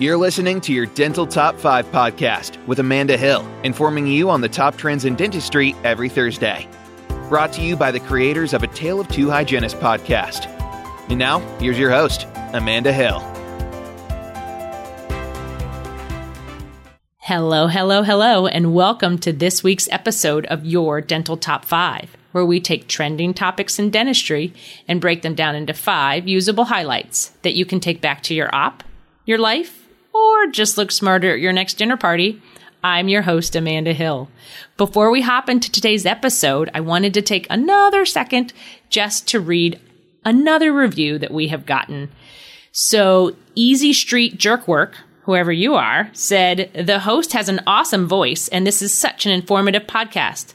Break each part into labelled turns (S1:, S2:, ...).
S1: You're listening to your Dental Top 5 podcast with Amanda Hill, informing you on the top trends in dentistry every Thursday. Brought to you by the creators of A Tale of Two Hygienists podcast. And now, here's your host, Amanda Hill.
S2: Hello, hello, hello, and welcome to this week's episode of Your Dental Top 5, where we take trending topics in dentistry and break them down into five usable highlights that you can take back to your op, your life, or just look smarter at your next dinner party. I'm your host, Amanda Hill. Before we hop into today's episode, I wanted to take another second just to read another review that we have gotten. So, Easy Street Jerkwork, whoever you are, said, The host has an awesome voice, and this is such an informative podcast.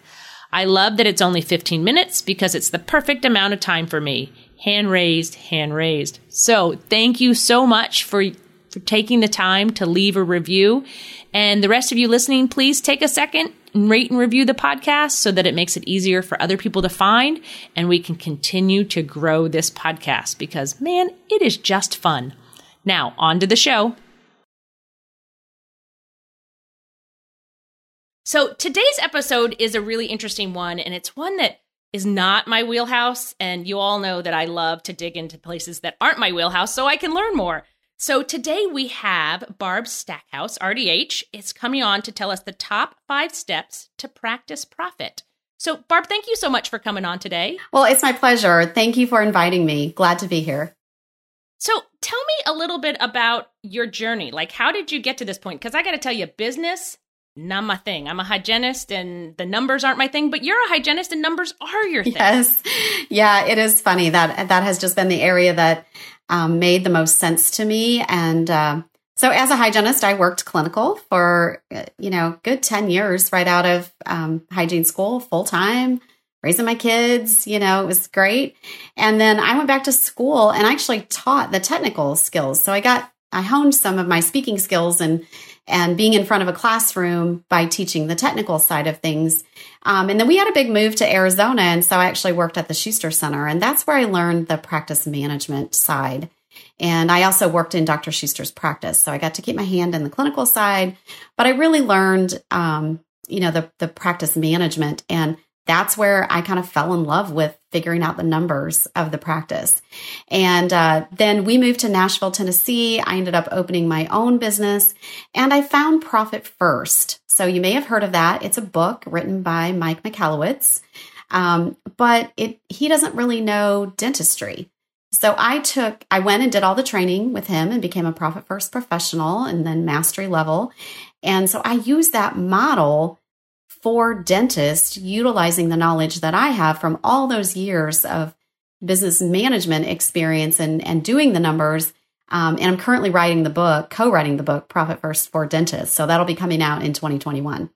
S2: I love that it's only 15 minutes because it's the perfect amount of time for me. Hand raised, hand raised. So, thank you so much for for taking the time to leave a review. And the rest of you listening, please take a second and rate and review the podcast so that it makes it easier for other people to find and we can continue to grow this podcast because man, it is just fun. Now, on to the show. So, today's episode is a really interesting one, and it's one that is not my wheelhouse. And you all know that I love to dig into places that aren't my wheelhouse so I can learn more. So today we have Barb Stackhouse, RDH, is coming on to tell us the top five steps to practice profit. So, Barb, thank you so much for coming on today.
S3: Well, it's my pleasure. Thank you for inviting me. Glad to be here.
S2: So, tell me a little bit about your journey. Like, how did you get to this point? Because I got to tell you, business, not my thing. I'm a hygienist and the numbers aren't my thing, but you're a hygienist and numbers are your thing.
S3: Yes. Yeah, it is funny that that has just been the area that um, made the most sense to me. And uh, so, as a hygienist, I worked clinical for uh, you know good ten years right out of um, hygiene school, full time, raising my kids. You know, it was great. And then I went back to school and actually taught the technical skills. So I got I honed some of my speaking skills and and being in front of a classroom by teaching the technical side of things. Um, and then we had a big move to Arizona. And so I actually worked at the Schuster Center. And that's where I learned the practice management side. And I also worked in Dr. Schuster's practice. So I got to keep my hand in the clinical side, but I really learned, um, you know, the, the practice management. And that's where I kind of fell in love with figuring out the numbers of the practice. And uh, then we moved to Nashville, Tennessee. I ended up opening my own business and I found Profit First. So you may have heard of that. It's a book written by Mike Michalowicz, um, but it, he doesn't really know dentistry. So I took, I went and did all the training with him and became a Profit First professional and then mastery level. And so I used that model for dentists utilizing the knowledge that I have from all those years of business management experience and, and doing the numbers. Um, and I'm currently writing the book, co writing the book, Profit First for Dentists. So that'll be coming out in 2021.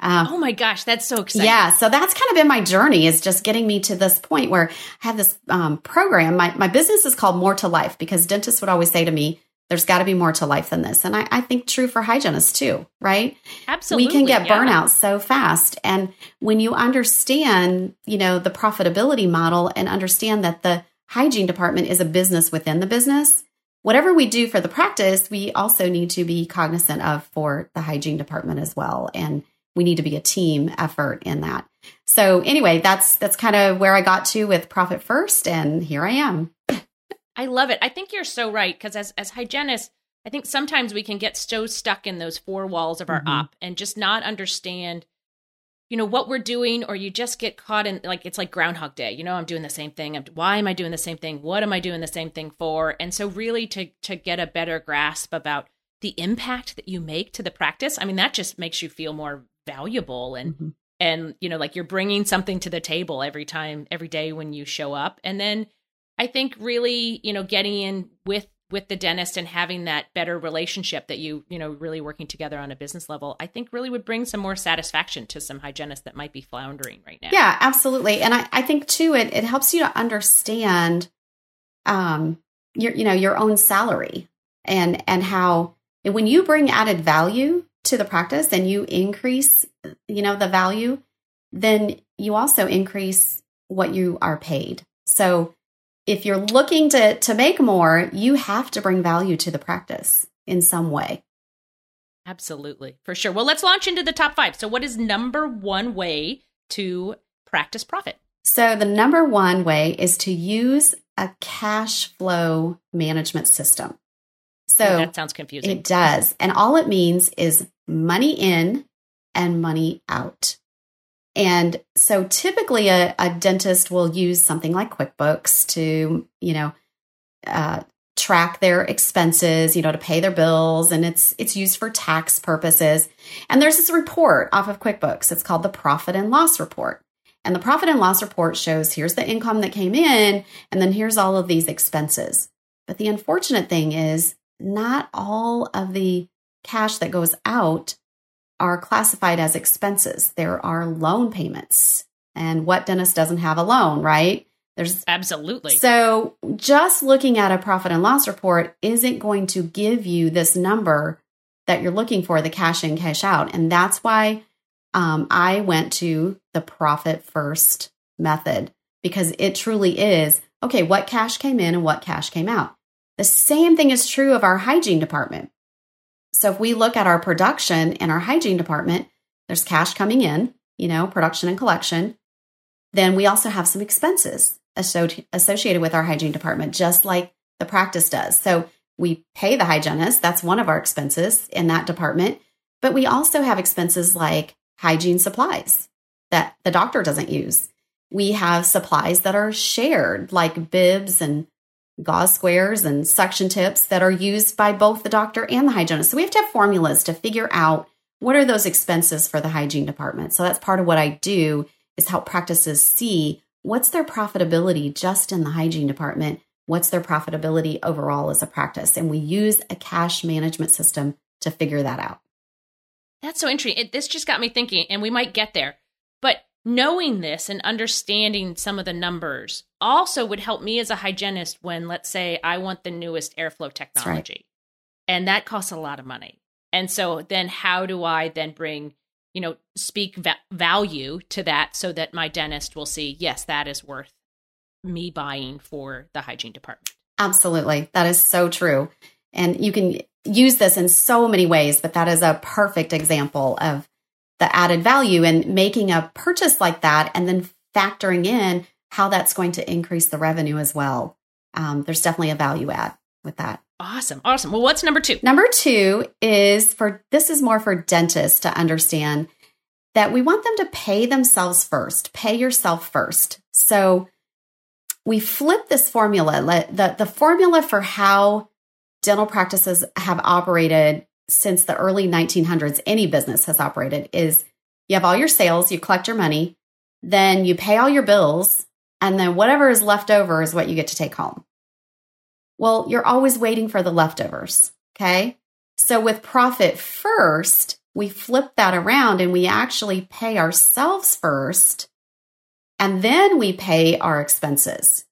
S2: Uh, oh my gosh, that's so exciting.
S3: Yeah, so that's kind of been my journey is just getting me to this point where I have this um, program. My, my business is called More to Life because dentists would always say to me, there's got to be more to life than this. And I, I, think true for hygienists too, right?
S2: Absolutely.
S3: We can get
S2: yeah.
S3: burnout so fast. And when you understand, you know, the profitability model and understand that the hygiene department is a business within the business, whatever we do for the practice, we also need to be cognizant of for the hygiene department as well. And we need to be a team effort in that. So anyway, that's that's kind of where I got to with Profit First and here I am.
S2: I love it. I think you're so right because as as hygienists, I think sometimes we can get so stuck in those four walls of our mm-hmm. op and just not understand you know what we're doing or you just get caught in like it's like groundhog day you know i'm doing the same thing I'm, why am i doing the same thing what am i doing the same thing for and so really to to get a better grasp about the impact that you make to the practice i mean that just makes you feel more valuable and mm-hmm. and you know like you're bringing something to the table every time every day when you show up and then I think really, you know, getting in with with the dentist and having that better relationship that you, you know, really working together on a business level, I think really would bring some more satisfaction to some hygienists that might be floundering right now.
S3: Yeah, absolutely. And I, I think too it it helps you to understand um your you know your own salary and and how when you bring added value to the practice and you increase you know the value then you also increase what you are paid so if you're looking to to make more, you have to bring value to the practice. in some way.
S2: Absolutely, for sure. Well, let's launch into the top five. So, what is number one way to practice profit?
S3: So, the number one way is to use a cash flow management system. So,
S2: Ooh, that sounds confusing.
S3: It does. And all it means is money in and money out. And so typically a, a dentist will use something like QuickBooks to, you know, uh, track their expenses, you know, to pay their bills and it's it's used for tax purposes. And there's this report off of QuickBooks. It's called the profit and loss report. And the profit and loss report shows here's the income that came in and then here's all of these expenses. But the unfortunate thing is not all of the cash that goes out are classified as expenses. There are loan payments. And what dentist doesn't have a loan, right?
S2: There's absolutely.
S3: So just looking at a profit and loss report isn't going to give you this number that you're looking for, the cash in, cash out. And that's why um, I went to the profit first method because it truly is okay, what cash came in and what cash came out. The same thing is true of our hygiene department. So if we look at our production in our hygiene department, there's cash coming in, you know, production and collection. Then we also have some expenses associated with our hygiene department, just like the practice does. So we pay the hygienist, that's one of our expenses in that department. But we also have expenses like hygiene supplies that the doctor doesn't use. We have supplies that are shared, like bibs and gauze squares and suction tips that are used by both the doctor and the hygienist. So we have to have formulas to figure out what are those expenses for the hygiene department. So that's part of what I do is help practices see what's their profitability just in the hygiene department, what's their profitability overall as a practice. And we use a cash management system to figure that out.
S2: That's so interesting. It, this just got me thinking, and we might get there. But knowing this and understanding some of the numbers also would help me as a hygienist when, let's say, I want the newest airflow technology. Right. And that costs a lot of money. And so then how do I then bring, you know, speak va- value to that so that my dentist will see, yes, that is worth me buying for the hygiene department?
S3: Absolutely. That is so true. And you can use this in so many ways, but that is a perfect example of the added value and making a purchase like that and then factoring in how that's going to increase the revenue as well. Um, there's definitely a value add with that.
S2: Awesome. Awesome. Well, what's number two?
S3: Number two is for this is more for dentists to understand that we want them to pay themselves first, pay yourself first. So we flip this formula. The, the formula for how dental practices have operated since the early 1900s, any business has operated is you have all your sales, you collect your money, then you pay all your bills, and then whatever is left over is what you get to take home. Well, you're always waiting for the leftovers. Okay. So with profit first, we flip that around and we actually pay ourselves first, and then we pay our expenses.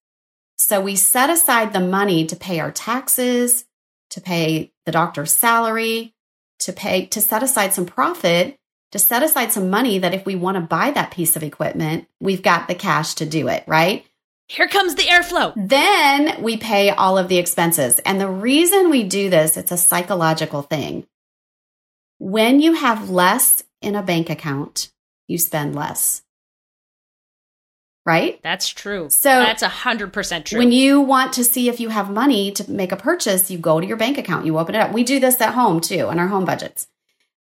S3: So we set aside the money to pay our taxes, to pay the doctor's salary, to pay, to set aside some profit, to set aside some money that if we want to buy that piece of equipment, we've got the cash to do it, right?
S2: Here comes the airflow.
S3: Then we pay all of the expenses. And the reason we do this, it's a psychological thing. When you have less in a bank account, you spend less right?
S2: That's true.
S3: So
S2: that's a hundred percent true.
S3: When you want to see if you have money to make a purchase, you go to your bank account, you open it up. We do this at home too in our home budgets.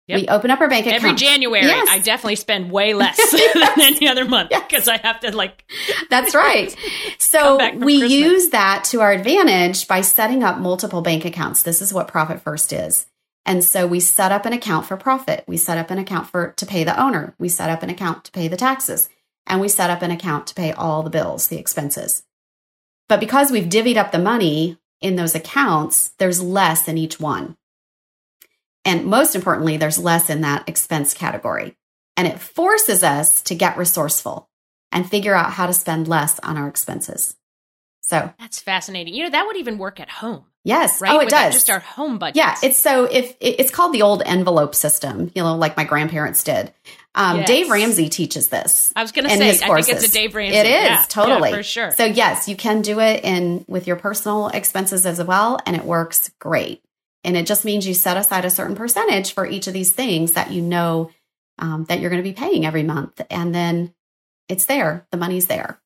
S3: Yep. We open up our bank account
S2: every January. Yes. I definitely spend way less than any other month because yes. I have to like.
S3: That's right. So we Christmas. use that to our advantage by setting up multiple bank accounts. This is what Profit First is. And so we set up an account for profit. We set up an account for to pay the owner. We set up an account to pay the taxes and we set up an account to pay all the bills, the expenses. But because we've divvied up the money in those accounts, there's less in each one. And most importantly, there's less in that expense category. And it forces us to get resourceful and figure out how to spend less on our expenses. So
S2: that's fascinating. You know, that would even work at home.
S3: Yes.
S2: Right?
S3: Oh, it With does.
S2: Just our home budget.
S3: Yeah. It's so if it's called the old envelope system, you know, like my grandparents did. Um, yes. Dave Ramsey teaches this.
S2: I was going to say, I think it's a Dave Ramsey.
S3: It is
S2: yeah,
S3: totally
S2: yeah, for sure.
S3: So yes, you can do it in with your personal expenses as well, and it works great And it just means you set aside a certain percentage for each of these things that you know um, that you're going to be paying every month. And then it's there, the money's there.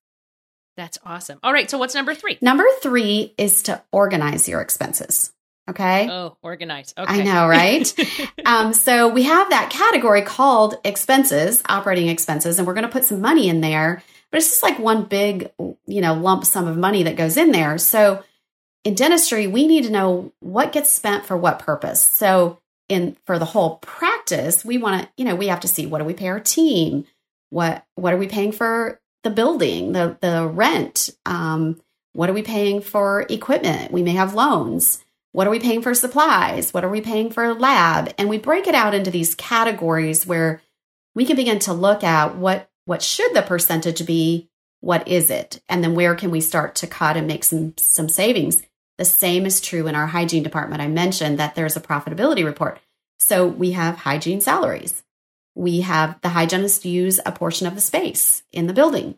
S2: That's awesome. All right. So what's number three?
S3: Number three is to organize your expenses. Okay.
S2: Oh, organize. Okay.
S3: I know, right? um, so we have that category called expenses, operating expenses, and we're going to put some money in there, but it's just like one big, you know, lump sum of money that goes in there. So in dentistry, we need to know what gets spent for what purpose. So in for the whole practice, we want to, you know, we have to see what do we pay our team, what what are we paying for the building, the the rent, um, what are we paying for equipment? We may have loans. What are we paying for supplies? What are we paying for lab? And we break it out into these categories where we can begin to look at what what should the percentage be, what is it, and then where can we start to cut and make some some savings. The same is true in our hygiene department. I mentioned that there's a profitability report. So we have hygiene salaries. We have the hygienist use a portion of the space in the building.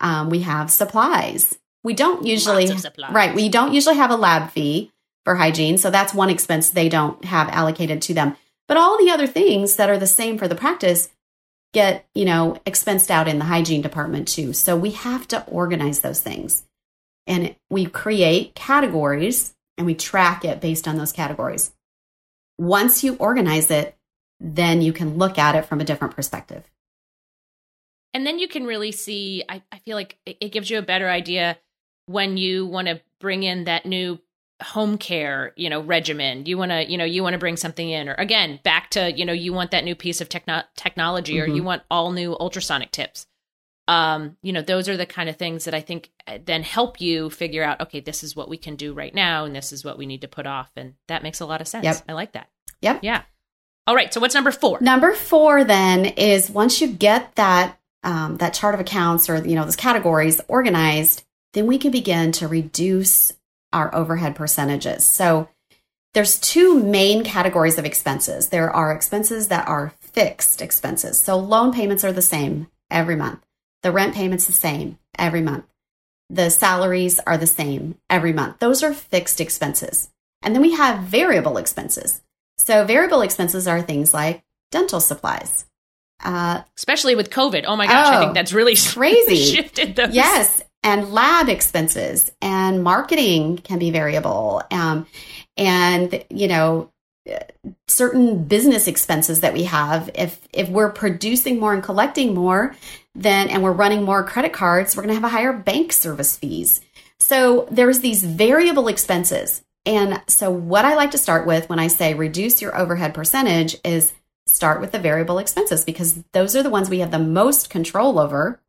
S3: Um, we have supplies. We don't usually, right? We don't usually have a lab fee for hygiene. So that's one expense they don't have allocated to them. But all the other things that are the same for the practice get, you know, expensed out in the hygiene department too. So we have to organize those things and we create categories and we track it based on those categories. Once you organize it, then you can look at it from a different perspective.
S2: And then you can really see, I, I feel like it, it gives you a better idea when you want to bring in that new home care you know regimen you want to you know you want to bring something in or again back to you know you want that new piece of techno- technology mm-hmm. or you mm-hmm. want all new ultrasonic tips um, you know, those are the kind of things that I think uh, then help you figure out, okay, this is what we can do right now, and this is what we need to put off. And that makes a lot of sense. Yep. I like that.
S3: Yep.
S2: Yeah. All right. So what's number four?
S3: Number four then is once you get that um, that chart of accounts or you know those categories organized, then we can begin to reduce our overhead percentages. So there's two main categories of expenses. There are expenses that are fixed expenses. So loan payments are the same every month. The rent payment's the same every month. The salaries are the same every month. Those are fixed expenses. And then we have variable expenses. So, variable expenses are things like dental supplies.
S2: Uh, Especially with COVID. Oh my gosh, oh, I think oh, that's really
S3: crazy.
S2: shifted those.
S3: Yes. And lab expenses and marketing can be variable. Um, and, you know, certain business expenses that we have if if we're producing more and collecting more then and we're running more credit cards we're going to have a higher bank service fees so there's these variable expenses and so what i like to start with when i say reduce your overhead percentage is start with the variable expenses because those are the ones we have the most control over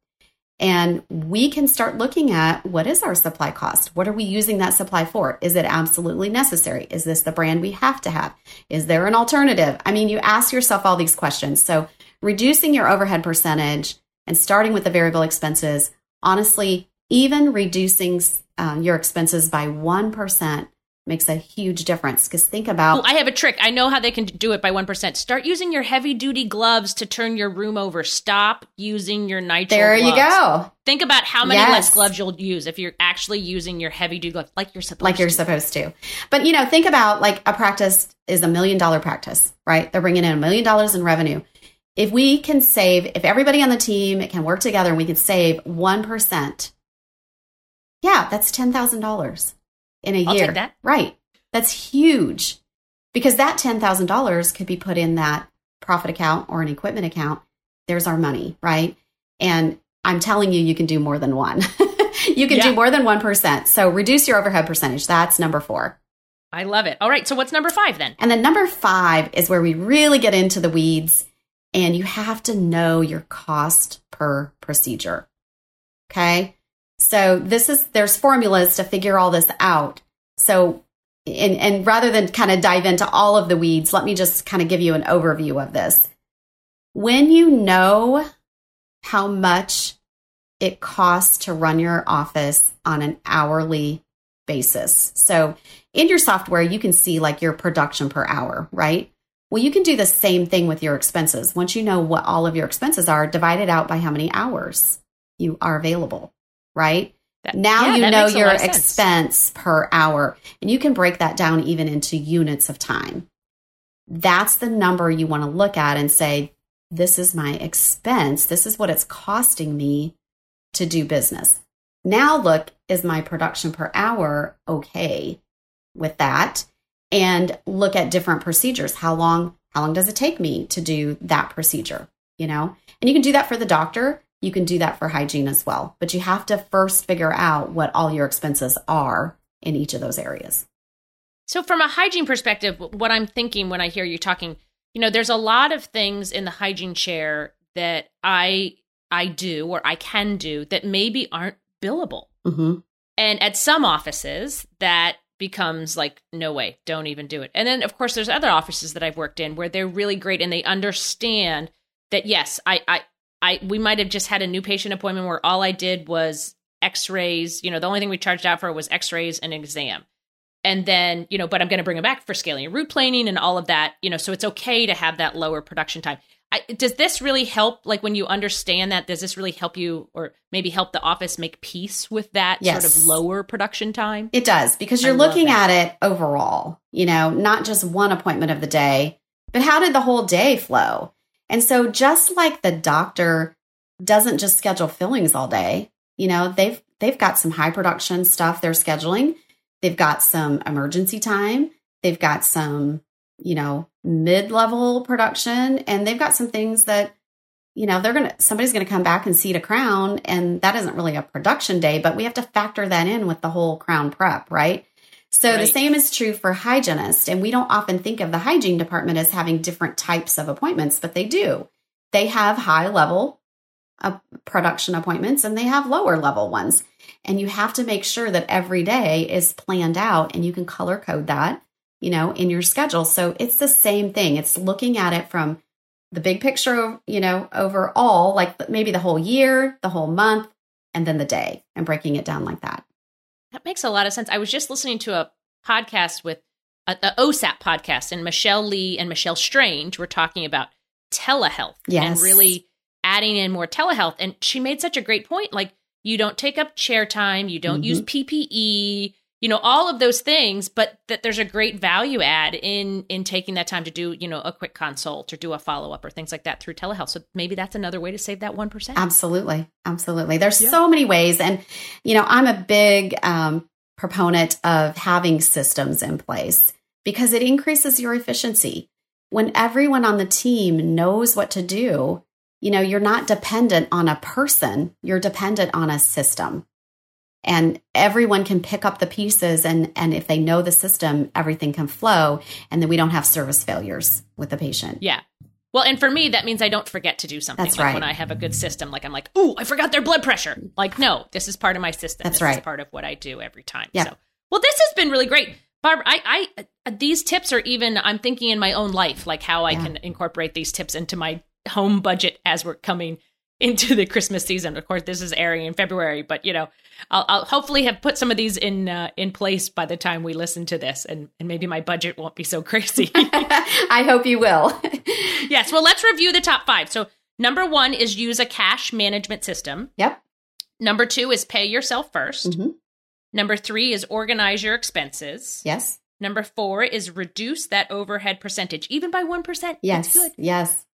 S3: and we can start looking at what is our supply cost? What are we using that supply for? Is it absolutely necessary? Is this the brand we have to have? Is there an alternative? I mean, you ask yourself all these questions. So, reducing your overhead percentage and starting with the variable expenses, honestly, even reducing um, your expenses by 1% makes a huge difference. Because think about
S2: well, i have a trick. I know how they can do it by 1% start using your heavy duty gloves to turn your room over. Stop using your nitrile
S3: there
S2: gloves.
S3: you go.
S2: Think about how many yes. less gloves you'll use if you're actually using your heavy duty gloves like you're supposed
S3: like you're
S2: to.
S3: supposed to. But you know think about like a practice is a million dollar practice right? They're bringing in a million dollars in revenue. If we can save if everybody on the team can work together and we can save 1% yeah that's $10000 in a
S2: I'll
S3: year. Right. That's huge because that $10,000 could be put in that profit account or an equipment account. There's our money, right? And I'm telling you, you can do more than one. you can yeah. do more than 1%. So reduce your overhead percentage. That's number four.
S2: I love it. All right. So what's number five then?
S3: And then number five is where we really get into the weeds and you have to know your cost per procedure. Okay. So this is there's formulas to figure all this out. So and, and rather than kind of dive into all of the weeds, let me just kind of give you an overview of this. When you know how much it costs to run your office on an hourly basis. So in your software, you can see like your production per hour, right? Well, you can do the same thing with your expenses. Once you know what all of your expenses are, divide it out by how many hours you are available right?
S2: That-
S3: now
S2: yeah,
S3: you know your
S2: lot of sense.
S3: expense per hour, and you can break that down even into units of time. That's the number you want to look at and say, this is my expense. This is what it's costing me to do business. Now, look, is my production per hour okay with that? And look at different procedures. How long, how long does it take me to do that procedure? You know, and you can do that for the doctor. You can do that for hygiene as well. But you have to first figure out what all your expenses are in each of those areas.
S2: So, from a hygiene perspective, what I'm thinking when I hear you talking, you know, there's a lot of things in the hygiene chair that I I do or I can do that maybe aren't billable.
S3: Mm-hmm.
S2: And at some offices, that becomes like, no way, don't even do it. And then, of course, there's other offices that I've worked in where they're really great and they understand that yes, I, I, I, we might have just had a new patient appointment where all I did was X-rays. You know, the only thing we charged out for was X-rays and exam. And then, you know, but I'm going to bring them back for scaling and root planing and all of that. You know, so it's okay to have that lower production time. I, does this really help? Like when you understand that, does this really help you, or maybe help the office make peace with that
S3: Yes.
S2: sort of lower production time?
S3: It does because you're
S2: love
S3: looking at it overall, you know, not just one appointment of the day, but how did the whole day flow? And so just like the doctor doesn't just schedule fillings all day, you know, they've they've got some high production stuff they're scheduling. They've got some emergency time. They've got some, you know, mid-level production and they've got some things that you know, they're going to somebody's going to come back and seat a crown and that isn't really a production day, but we have to factor that in with the whole crown prep, right? So the same is true for hygienists and we don't often think of the hygiene department as having different types of appointments, but they do. They have high level uh, production appointments and they have lower level ones. And you have to make sure that every day is planned out and you can color code that, you know, in your schedule. So it's the same thing. It's looking at it from the big picture, you know, overall, like maybe the whole year, the whole month, and then the day and breaking it down like that.
S2: That makes a lot of sense. I was just listening to a podcast with a, a OSAP podcast, and Michelle Lee and Michelle Strange were talking about telehealth and really adding in more telehealth. And she made such a great point. Like, you don't take up chair time, you don't
S3: Mhm.
S2: use PPE, you know, all of those things, but that there's a great value add in in taking that time to do, you know, a quick consult or do a follow up or things like that through telehealth. So maybe that's another way to save that one percent.
S3: Absolutely. Absolutely. There's
S2: Yeah.
S3: so many ways. And, you know, I'm a big um, proponent of having systems in place because it increases your efficiency. When everyone on the team knows what to do, you know, you're not dependent on a person, you're dependent on a system. And everyone can pick up the pieces and and if they know the system, everything can flow and then we don't have service failures with the patient.
S2: Yeah. Well, and for me, that means I don't forget to do something.
S3: That's
S2: like
S3: right.
S2: When I have a good system, like I'm like, ooh, I forgot their blood pressure. Like, no, this is part of my system.
S3: That's
S2: this
S3: right.
S2: Is part of what I do every time.
S3: Yeah.
S2: So, well, this has been really great, Barbara. I, I, uh, these tips are even. I'm thinking in my own life, like how I
S3: Yeah.
S2: can incorporate these tips into my home budget as we're coming into the Christmas season. Of course, this is airing in February, but you know, I'll, I'll hopefully have put some of these in uh, in place by the time we listen to this, and and maybe my budget won't be so crazy.
S3: I hope you will.
S2: yes. Well, let's review the top five. So, number one is use a cash management system.
S3: yep.
S2: Number two is pay yourself 1st
S3: Mhm.
S2: Number three is organize your expenses.
S3: Yes.
S2: Number four is reduce that overhead percentage, even by 1%.
S3: Yes. Yes.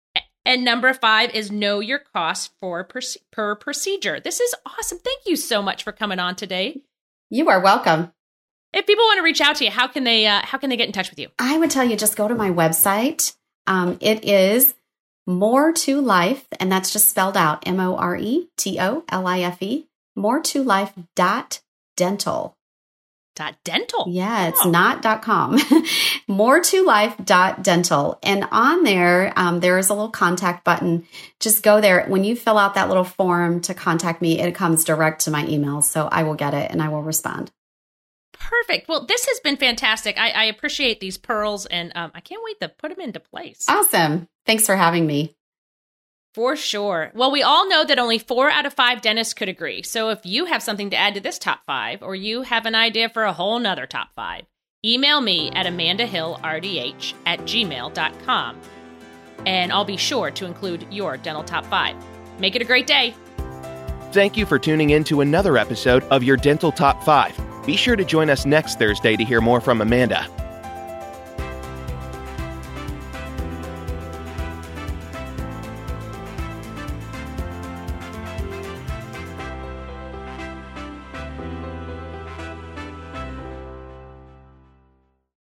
S2: And number five is know your costs for per, per procedure. This is awesome. Thank you so much for coming on today.
S3: You are welcome.
S2: If people want to reach out to you, how can they uh, how can they get in touch with you?
S3: I would tell you just go to my website. Um, it is more to life, and that's just spelled out M O R E T O L I F E, more to life dot dental.
S2: Dot dental.
S3: Yeah, it's
S2: Oh.
S3: not dot com. more to life dot dental. And on there, um, there is a little contact button. Just go there. When you fill out that little form to contact me, it comes direct to my email. So I will get it and I will respond.
S2: Perfect. Well, this has been fantastic. I, I appreciate these pearls, and um, I can't wait to put them into place.
S3: Awesome. Thanks for having me.
S2: For sure. Well, we all know that only four out of five dentists could agree. So if you have something to add to this top five, or you have an idea for a whole nother top five, email me at amandahillrdh at gmail.com. And I'll be sure to include your dental top five. Make it a great day.
S1: Thank you for tuning in to another episode of your Dental Top 5. Be sure to join us next Thursday to hear more from Amanda.